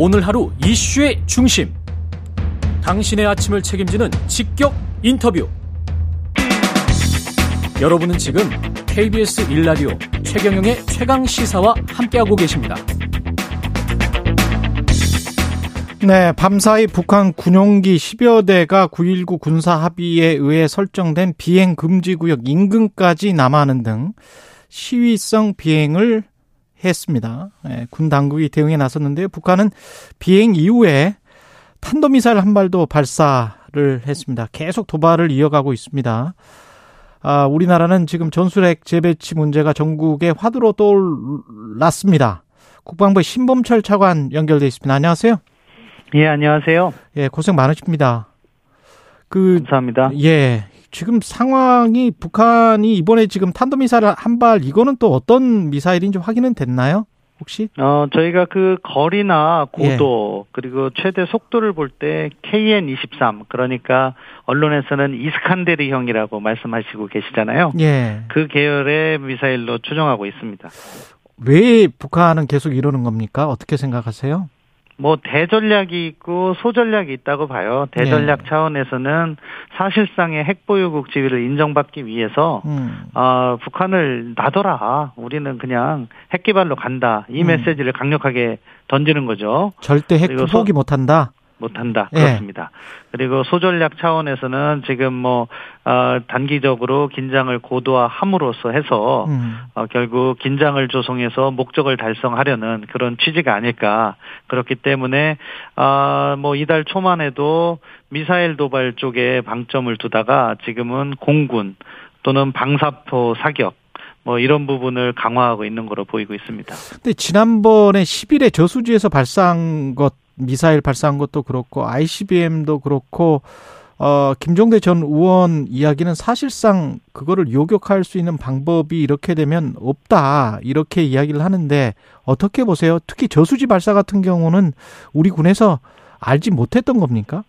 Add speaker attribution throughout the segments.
Speaker 1: 오늘 하루 이슈의 중심. 당신의 아침을 책임지는 직격 인터뷰. 여러분은 지금 KBS 일라디오 최경영의 최강 시사와 함께하고 계십니다.
Speaker 2: 네, 밤사이 북한 군용기 10여 대가 9.19 군사 합의에 의해 설정된 비행 금지 구역 인근까지 남하는 등 시위성 비행을 했습니다. 네, 군 당국이 대응에 나섰는데요. 북한은 비행 이후에 탄도미사일 한 발도 발사를 했습니다. 계속 도발을 이어가고 있습니다. 아, 우리나라는 지금 전술핵 재배치 문제가 전국의 화두로 떠올랐습니다. 국방부 신범철 차관 연결돼 있습니다. 안녕하세요.
Speaker 3: 예, 안녕하세요.
Speaker 2: 예, 고생 많으십니다.
Speaker 3: 그 감사합니다.
Speaker 2: 예. 지금 상황이 북한이 이번에 지금 탄도미사일 한 발 이거는 또 어떤 미사일인지 확인은 됐나요? 혹시?
Speaker 3: 어, 저희가 그 거리나 고도 예. 그리고 최대 속도를 볼 때 KN23 그러니까 언론에서는 이스칸데르형이라고 말씀하시고 계시잖아요. 예. 그 계열의 미사일로 추정하고 있습니다.
Speaker 2: 왜 북한은 계속 이러는 겁니까? 어떻게 생각하세요?
Speaker 3: 뭐 대전략이 있고 소전략이 있다고 봐요. 대전략 네. 차원에서는 사실상의 핵보유국 지위를 인정받기 위해서 음. 어, 북한을 놔둬라. 우리는 그냥 핵기발로 간다. 이 음. 메시지를 강력하게 던지는 거죠.
Speaker 2: 절대 핵 포기 못한다.
Speaker 3: 못한다. 예. 그렇습니다. 그리고 소전략 차원에서는 지금 뭐, 어, 단기적으로 긴장을 고도화함으로써 해서, 음. 어, 결국 긴장을 조성해서 목적을 달성하려는 그런 취지가 아닐까. 그렇기 때문에, 아, 뭐, 이달 초만 해도 미사일 도발 쪽에 방점을 두다가 지금은 공군 또는 방사포 사격, 뭐 이런 부분을 강화하고 있는 거로 보이고 있습니다.
Speaker 2: 근데 지난번에 10일에 저수지에서 발사한 것 미사일 발사한 것도 그렇고 ICBM도 그렇고 어 김종대 전 의원 이야기는 사실상 그거를 요격할 수 있는 방법이 이렇게 되면 없다 이렇게 이야기를 하는데 어떻게 보세요? 특히 저수지 발사 같은 경우는 우리 군에서 알지 못했던 겁니까?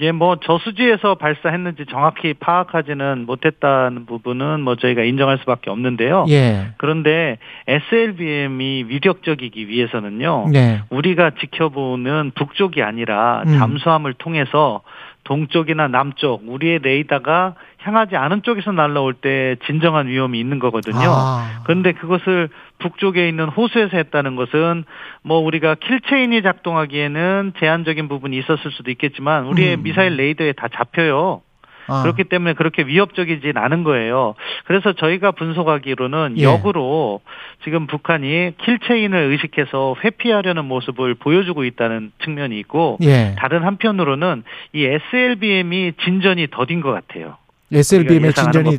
Speaker 3: 예, 뭐 저수지에서 발사했는지 정확히 파악하지는 못했다는 부분은 뭐 저희가 인정할 수밖에 없는데요. 예. 그런데 SLBM이 위력적이기 위해서는요. 네. 우리가 지켜보는 북쪽이 아니라 음. 잠수함을 통해서 동쪽이나 남쪽 우리의 레이더가 향하지 않은 쪽에서 날라올 때 진정한 위험이 있는 거거든요. 아. 그런데 그것을 북쪽에 있는 호수에서 했다는 것은 뭐 우리가 킬체인이 작동하기에는 제한적인 부분이 있었을 수도 있겠지만 우리의 음. 미사일 레이더에 다 잡혀요. 아. 그렇기 때문에 그렇게 위협적이진 않은 거예요. 그래서 저희가 분석하기로는 예. 역으로 지금 북한이 킬체인을 의식해서 회피하려는 모습을 보여주고 있다는 측면이 있고 예. 다른 한편으로는 이 SLBM이 진전이 더딘 것 같아요.
Speaker 2: SLBM의 진전이.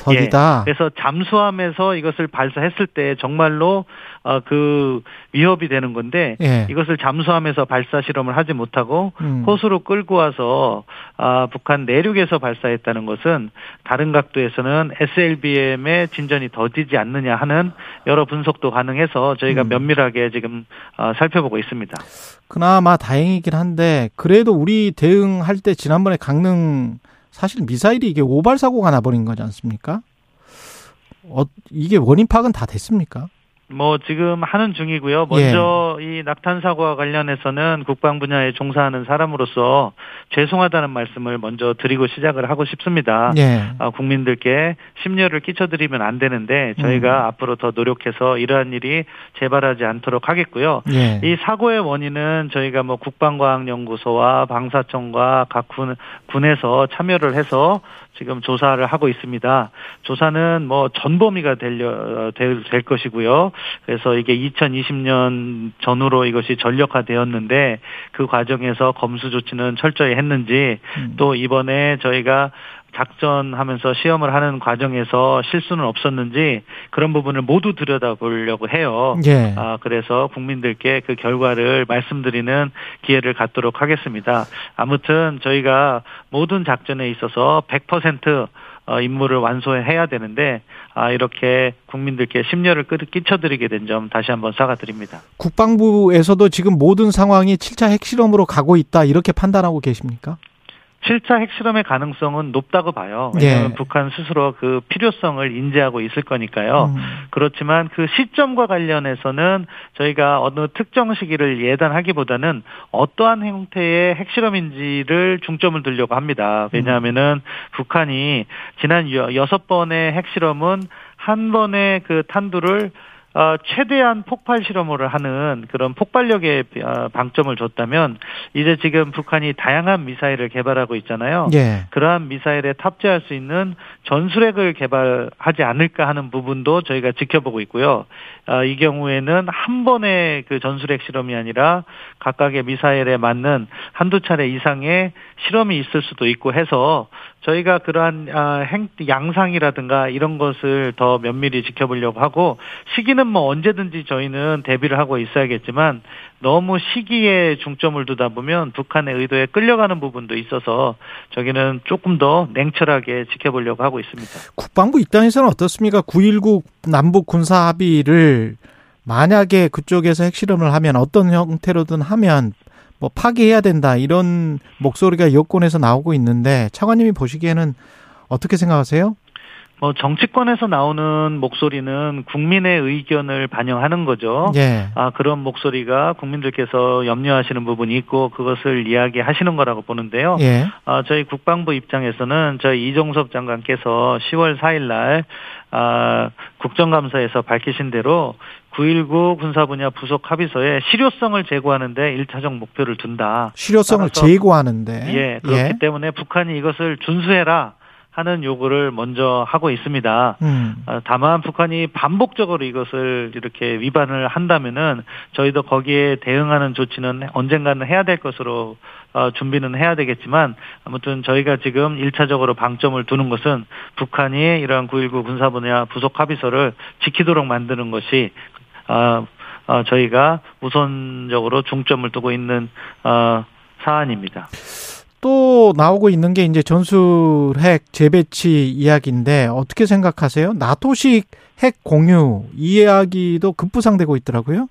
Speaker 2: 덕이다.
Speaker 3: 예. 그래서 잠수함에서 이것을 발사했을 때 정말로 어, 그 위협이 되는 건데 예. 이것을 잠수함에서 발사 실험을 하지 못하고 음. 호수로 끌고 와서 아, 북한 내륙에서 발사했다는 것은 다른 각도에서는 SLBM의 진전이 더디지 않느냐 하는 여러 분석도 가능해서 저희가 음. 면밀하게 지금 어, 살펴보고 있습니다.
Speaker 2: 그나마 다행이긴 한데 그래도 우리 대응할 때 지난번에 강릉 사실 미사일이 이게 오발 사고가 나버린 거지 않습니까? 어, 이게 원인 파악은 다 됐습니까?
Speaker 3: 뭐 지금 하는 중이고요. 먼저 예. 이 낙탄 사고와 관련해서는 국방 분야에 종사하는 사람으로서 죄송하다는 말씀을 먼저 드리고 시작을 하고 싶습니다. 예. 아, 국민들께 심려를 끼쳐드리면 안 되는데 저희가 음. 앞으로 더 노력해서 이러한 일이 재발하지 않도록 하겠고요. 예. 이 사고의 원인은 저희가 뭐 국방과학연구소와 방사청과 각 군, 군에서 참여를 해서 지금 조사를 하고 있습니다. 조사는 뭐 전범위가 될, 될, 될 것이고요. 그래서 이게 2020년 전후로 이것이 전력화되었는데 그 과정에서 검수 조치는 철저히 했는지 음. 또 이번에 저희가 작전하면서 시험을 하는 과정에서 실수는 없었는지 그런 부분을 모두 들여다보려고 해요. 예. 아, 그래서 국민들께 그 결과를 말씀드리는 기회를 갖도록 하겠습니다. 아무튼 저희가 모든 작전에 있어서 100% 어, 임무를 완수해야 되는데 아, 이렇게 국민들께 심려를 끼쳐드리게 된 점 다시 한번 사과드립니다.
Speaker 2: 국방부에서도 지금 모든 상황이 7차 핵실험으로 가고 있다 이렇게 판단하고 계십니까?
Speaker 3: 7차 핵실험의 가능성은 높다고 봐요. 왜냐하면 예. 북한 스스로 그 필요성을 인지하고 있을 거니까요. 음. 그렇지만 그 시점과 관련해서는 저희가 어느 특정 시기를 예단하기보다는 어떠한 형태의 핵실험인지를 중점을 두려고 합니다. 왜냐하면은 북한이 지난 여섯 번의 핵실험은 한 번의 그 탄두를 어, 최대한 폭발 실험을 하는 그런 폭발력의 어, 방점을 줬다면 이제 지금 북한이 다양한 미사일을 개발하고 있잖아요. 예. 그러한 미사일에 탑재할 수 있는 전술핵을 개발하지 않을까 하는 부분도 저희가 지켜보고 있고요. 어, 이 경우에는 한 번의 그 전술핵 실험이 아니라 각각의 미사일에 맞는 한두 차례 이상의 실험이 있을 수도 있고 해서 저희가 그러한 아, 행, 양상이라든가 이런 것을 더 면밀히 지켜보려고 하고 시기는 뭐 언제든지 저희는 대비를 하고 있어야겠지만 너무 시기에 중점을 두다 보면 북한의 의도에 끌려가는 부분도 있어서 저기는 조금 더 냉철하게 지켜보려고 하고 있습니다.
Speaker 2: 국방부 입장에서는 어떻습니까? 9.19 남북 군사 합의를 만약에 그쪽에서 핵실험을 하면 어떤 형태로든 하면 뭐 파기해야 된다 이런 목소리가 여권에서 나오고 있는데 차관님이 보시기에는 어떻게 생각하세요?
Speaker 3: 뭐 정치권에서 나오는 목소리는 국민의 의견을 반영하는 거죠. 예. 아 그런 목소리가 국민들께서 염려하시는 부분이 있고 그것을 이야기하시는 거라고 보는데요. 예. 아 저희 국방부 입장에서는 저희 이종섭 장관께서 10월 4일 날 아, 국정감사에서 밝히신 대로 9.19 군사 분야 부속 합의서에 실효성을 제고하는데 1차적 목표를 둔다.
Speaker 2: 실효성을 제고하는데.
Speaker 3: 예, 그렇기 예. 때문에 북한이 이것을 준수해라. 하는 요구를 먼저 하고 있습니다. 음. 어, 다만 북한이 반복적으로 이것을 이렇게 위반을 한다면은 저희도 거기에 대응하는 조치는 언젠가는 해야 될 것으로 어, 준비는 해야 되겠지만 아무튼 저희가 지금 1차적으로 방점을 두는 것은 북한이 이러한 9.19 군사분야 부속 합의서를 지키도록 만드는 것이 어, 어, 저희가 우선적으로 중점을 두고 있는 어, 사안입니다.
Speaker 2: 또 나오고 있는 게 이제 전술 핵 재배치 이야기인데 어떻게 생각하세요? 나토식 핵 공유 이야기도 급부상되고 있더라고요.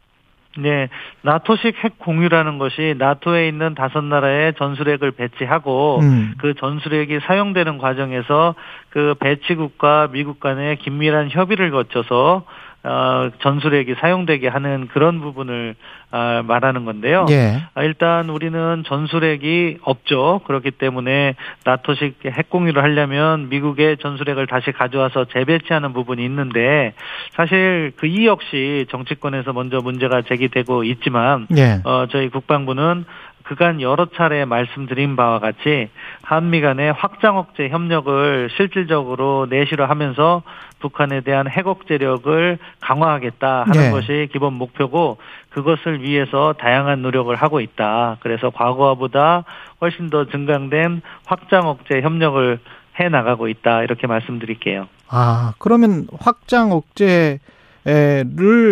Speaker 3: 네, 나토식 핵 공유라는 것이 나토에 있는 다섯 나라의 전술핵을 배치하고 음. 그 전술핵이 사용되는 과정에서 그 배치국과 미국 간의 긴밀한 협의를 거쳐서 어, 전술핵이 사용되게 하는 그런 부분을 어, 말하는 건데요. 예. 아, 일단 우리는 전술핵이 없죠. 그렇기 때문에 나토식 핵공유를 하려면 미국의 전술핵을 다시 가져와서 재배치하는 부분이 있는데 사실 그 이 역시 정치권에서 먼저 문제가 제기되고 있지만 예. 어, 저희 국방부는 그간 여러 차례 말씀드린 바와 같이 한미 간의 확장 억제 협력을 실질적으로 내실화 하면서 북한에 대한 핵 억제력을 강화하겠다 하는 네. 것이 기본 목표고 그것을 위해서 다양한 노력을 하고 있다. 그래서 과거보다 훨씬 더 증강된 확장 억제 협력을 해 나가고 있다. 이렇게 말씀드릴게요.
Speaker 2: 아, 그러면 확장 억제를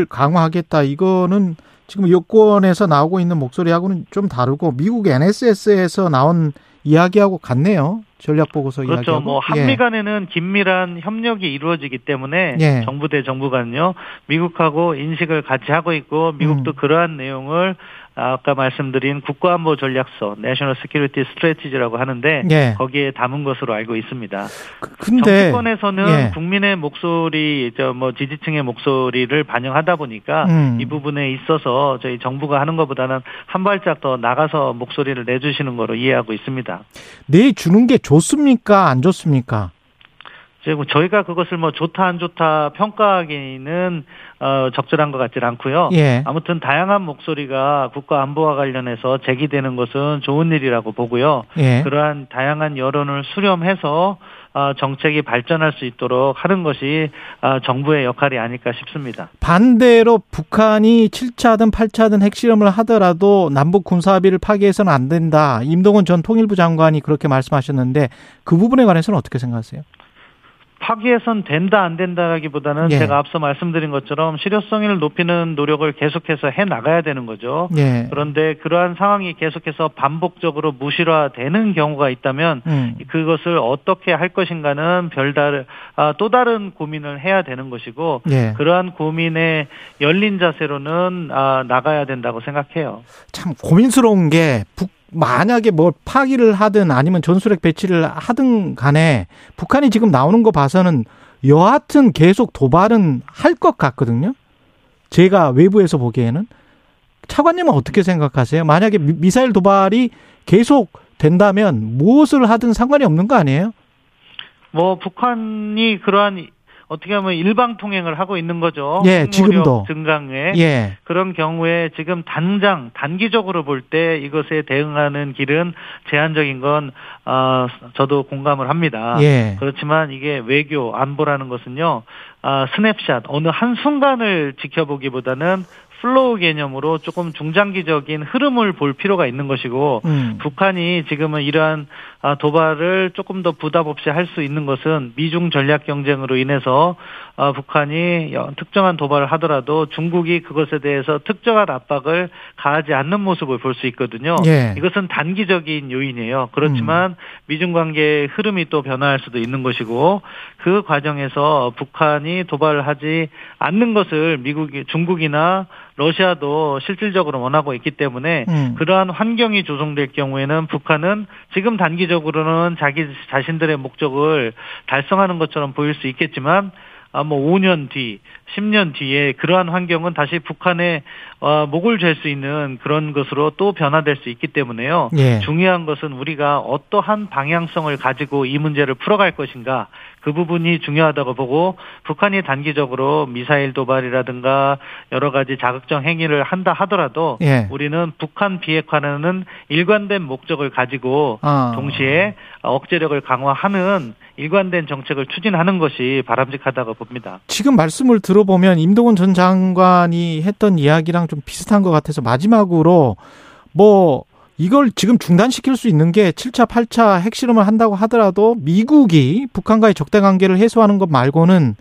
Speaker 2: 강화하겠다. 이거는 지금 여권에서 나오고 있는 목소리하고는 좀 다르고 미국 NSS에서 나온 이야기하고 같네요. 전략 보고서
Speaker 3: 그렇죠.
Speaker 2: 이야기하고.
Speaker 3: 뭐 한미 간에는 예. 긴밀한 협력이 이루어지기 때문에 예. 정부 대 정부 간요 미국하고 인식을 같이 하고 있고 미국도 음. 그러한 내용을 아까 말씀드린 국가안보 전략서 National Security Strategy라고 하는데 예. 거기에 담은 것으로 알고 있습니다. 그, 근데 정치권에서는 예. 국민의 목소리, 저뭐 지지층의 목소리를 반영하다 보니까 음. 이 부분에 있어서 저희 정부가 하는 것보다는 한 발짝 더 나가서 목소리를 내주시는 거로 이해하고 있습니다.
Speaker 2: 내주는 게 좋습니까? 안 좋습니까?
Speaker 3: 뭐 저희가 그것을 뭐 좋다 안 좋다 평가하기는 어, 적절한 것 같지 않고요. 예. 아무튼 다양한 목소리가 국가 안보와 관련해서 제기되는 것은 좋은 일이라고 보고요. 예. 그러한 다양한 여론을 수렴해서 어, 정책이 발전할 수 있도록 하는 것이 어, 정부의 역할이 아닐까 싶습니다.
Speaker 2: 반대로 북한이 7차든 8차든 핵실험을 하더라도 남북 군사 합의를 파기해서는 안 된다. 임동원 전 통일부 장관이 그렇게 말씀하셨는데 그 부분에 관해서는 어떻게 생각하세요?
Speaker 3: 파기해선 된다 안 된다라기보다는 예. 제가 앞서 말씀드린 것처럼 실효성을 높이는 노력을 계속해서 해 나가야 되는 거죠. 예. 그런데 그러한 상황이 계속해서 반복적으로 무실화되는 경우가 있다면 음. 그것을 어떻게 할 것인가는 별다른 아, 또 다른 고민을 해야 되는 것이고 예. 그러한 고민에 열린 자세로는 아, 나가야 된다고 생각해요.
Speaker 2: 참 고민스러운 게 북. 만약에 뭐 파기를 하든 아니면 전술핵 배치를 하든 간에 북한이 지금 나오는 거 봐서는 여하튼 계속 도발은 할 것 같거든요. 제가 외부에서 보기에는 차관님은 어떻게 생각하세요? 만약에 미 사일 도발이 계속 된다면 무엇을 하든 상관이 없는 거 아니에요?
Speaker 3: 뭐 북한이 그러한 어떻게 하면 일방 통행을 하고 있는 거죠.
Speaker 2: 예, 지금도
Speaker 3: 증강에 예. 그런 경우에 지금 당장 단기적으로 볼 때 이것에 대응하는 길은 제한적인 건 어, 저도 공감을 합니다. 예. 그렇지만 이게 외교 안보라는 것은요. 아, 스냅샷 어느 한 순간을 지켜보기보다는 flow 개념으로 조금 중장기적인 흐름을 볼 필요가 있는 것이고 음. 북한이 지금은 이러한 아, 도발을 조금 더 부담 없이 할 수 있는 것은 미중 전략 경쟁으로 인해서 아, 북한이 특정한 도발을 하더라도 중국이 그것에 대해서 특정한 압박을 가하지 않는 모습을 볼 수 있거든요. 예. 이것은 단기적인 요인이에요. 그렇지만 음. 미중 관계의 흐름이 또 변화할 수도 있는 것이고 그 과정에서 북한이 도발을 하지 않는 것을 미국이 중국이나 러시아도 실질적으로 원하고 있기 때문에 음. 그러한 환경이 조성될 경우에는 북한은 지금 단기적으로는 자기 자신들의 목적을 달성하는 것처럼 보일 수 있겠지만 아, 뭐 5년 뒤, 10년 뒤에 그러한 환경은 다시 북한의 어, 목을 잴 수 있는 그런 것으로 또 변화될 수 있기 때문에요. 예. 중요한 것은 우리가 어떠한 방향성을 가지고 이 문제를 풀어갈 것인가 그 부분이 중요하다고 보고 북한이 단기적으로 미사일 도발이라든가 여러 가지 자극적 행위를 한다 하더라도 예. 우리는 북한 비핵화는 일관된 목적을 가지고 아. 동시에 억제력을 강화하는 일관된 정책을 추진하는 것이 바람직하다고 봅니다.
Speaker 2: 지금 말씀을 들어보면 임동원 전 장관이 했던 이야기랑 좀 비슷한 것 같아서 마지막으로 뭐 이걸 지금 중단시킬 수 있는 게 7차, 8차 핵실험을 한다고 하더라도 미국이 북한과의 적대 관계를 해소하는 것 말고는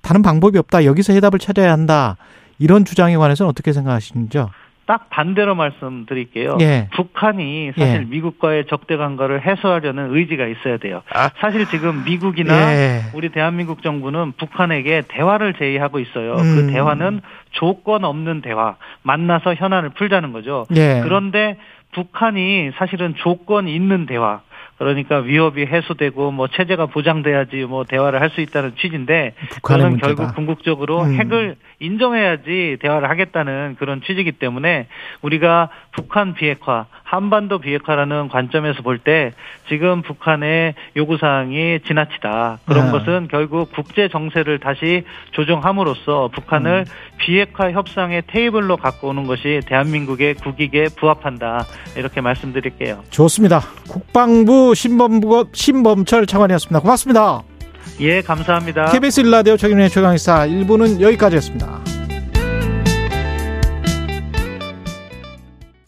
Speaker 2: 다른 방법이 없다. 여기서 해답을 찾아야 한다. 이런 주장에 관해서는 어떻게 생각하시는지요?
Speaker 3: 딱 반대로 말씀드릴게요. 예. 북한이 사실 예. 미국과의 적대 관계를 해소하려는 의지가 있어야 돼요. 아. 사실 지금 미국이나 예. 우리 대한민국 정부는 북한에게 대화를 제의하고 있어요. 그 음. 그 대화는 조건 없는 대화, 만나서 현안을 풀자는 거죠. 예. 그런데 북한이 사실은 조건 있는 대화, 그러니까 위협이 해소되고 뭐 체제가 보장돼야지 뭐 대화를 할 수 있다는 취지인데 그거는 결국 궁극적으로 음. 핵을 인정해야지 대화를 하겠다는 그런 취지이기 때문에 우리가 북한 비핵화, 한반도 비핵화라는 관점에서 볼 때 지금 북한의 요구 사항이 지나치다. 그런 네. 것은 결국 국제 정세를 다시 조정함으로써 북한을 음. 비핵화 협상의 테이블로 갖고 오는 것이 대한민국의 국익에 부합한다. 이렇게 말씀드릴게요.
Speaker 2: 좋습니다. 국방부 신범부 신범철 차관이었습니다. 고맙습니다.
Speaker 3: 예, 감사합니다.
Speaker 2: KBS 일라디오 최경련의 최강의사 1부는 여기까지였습니다.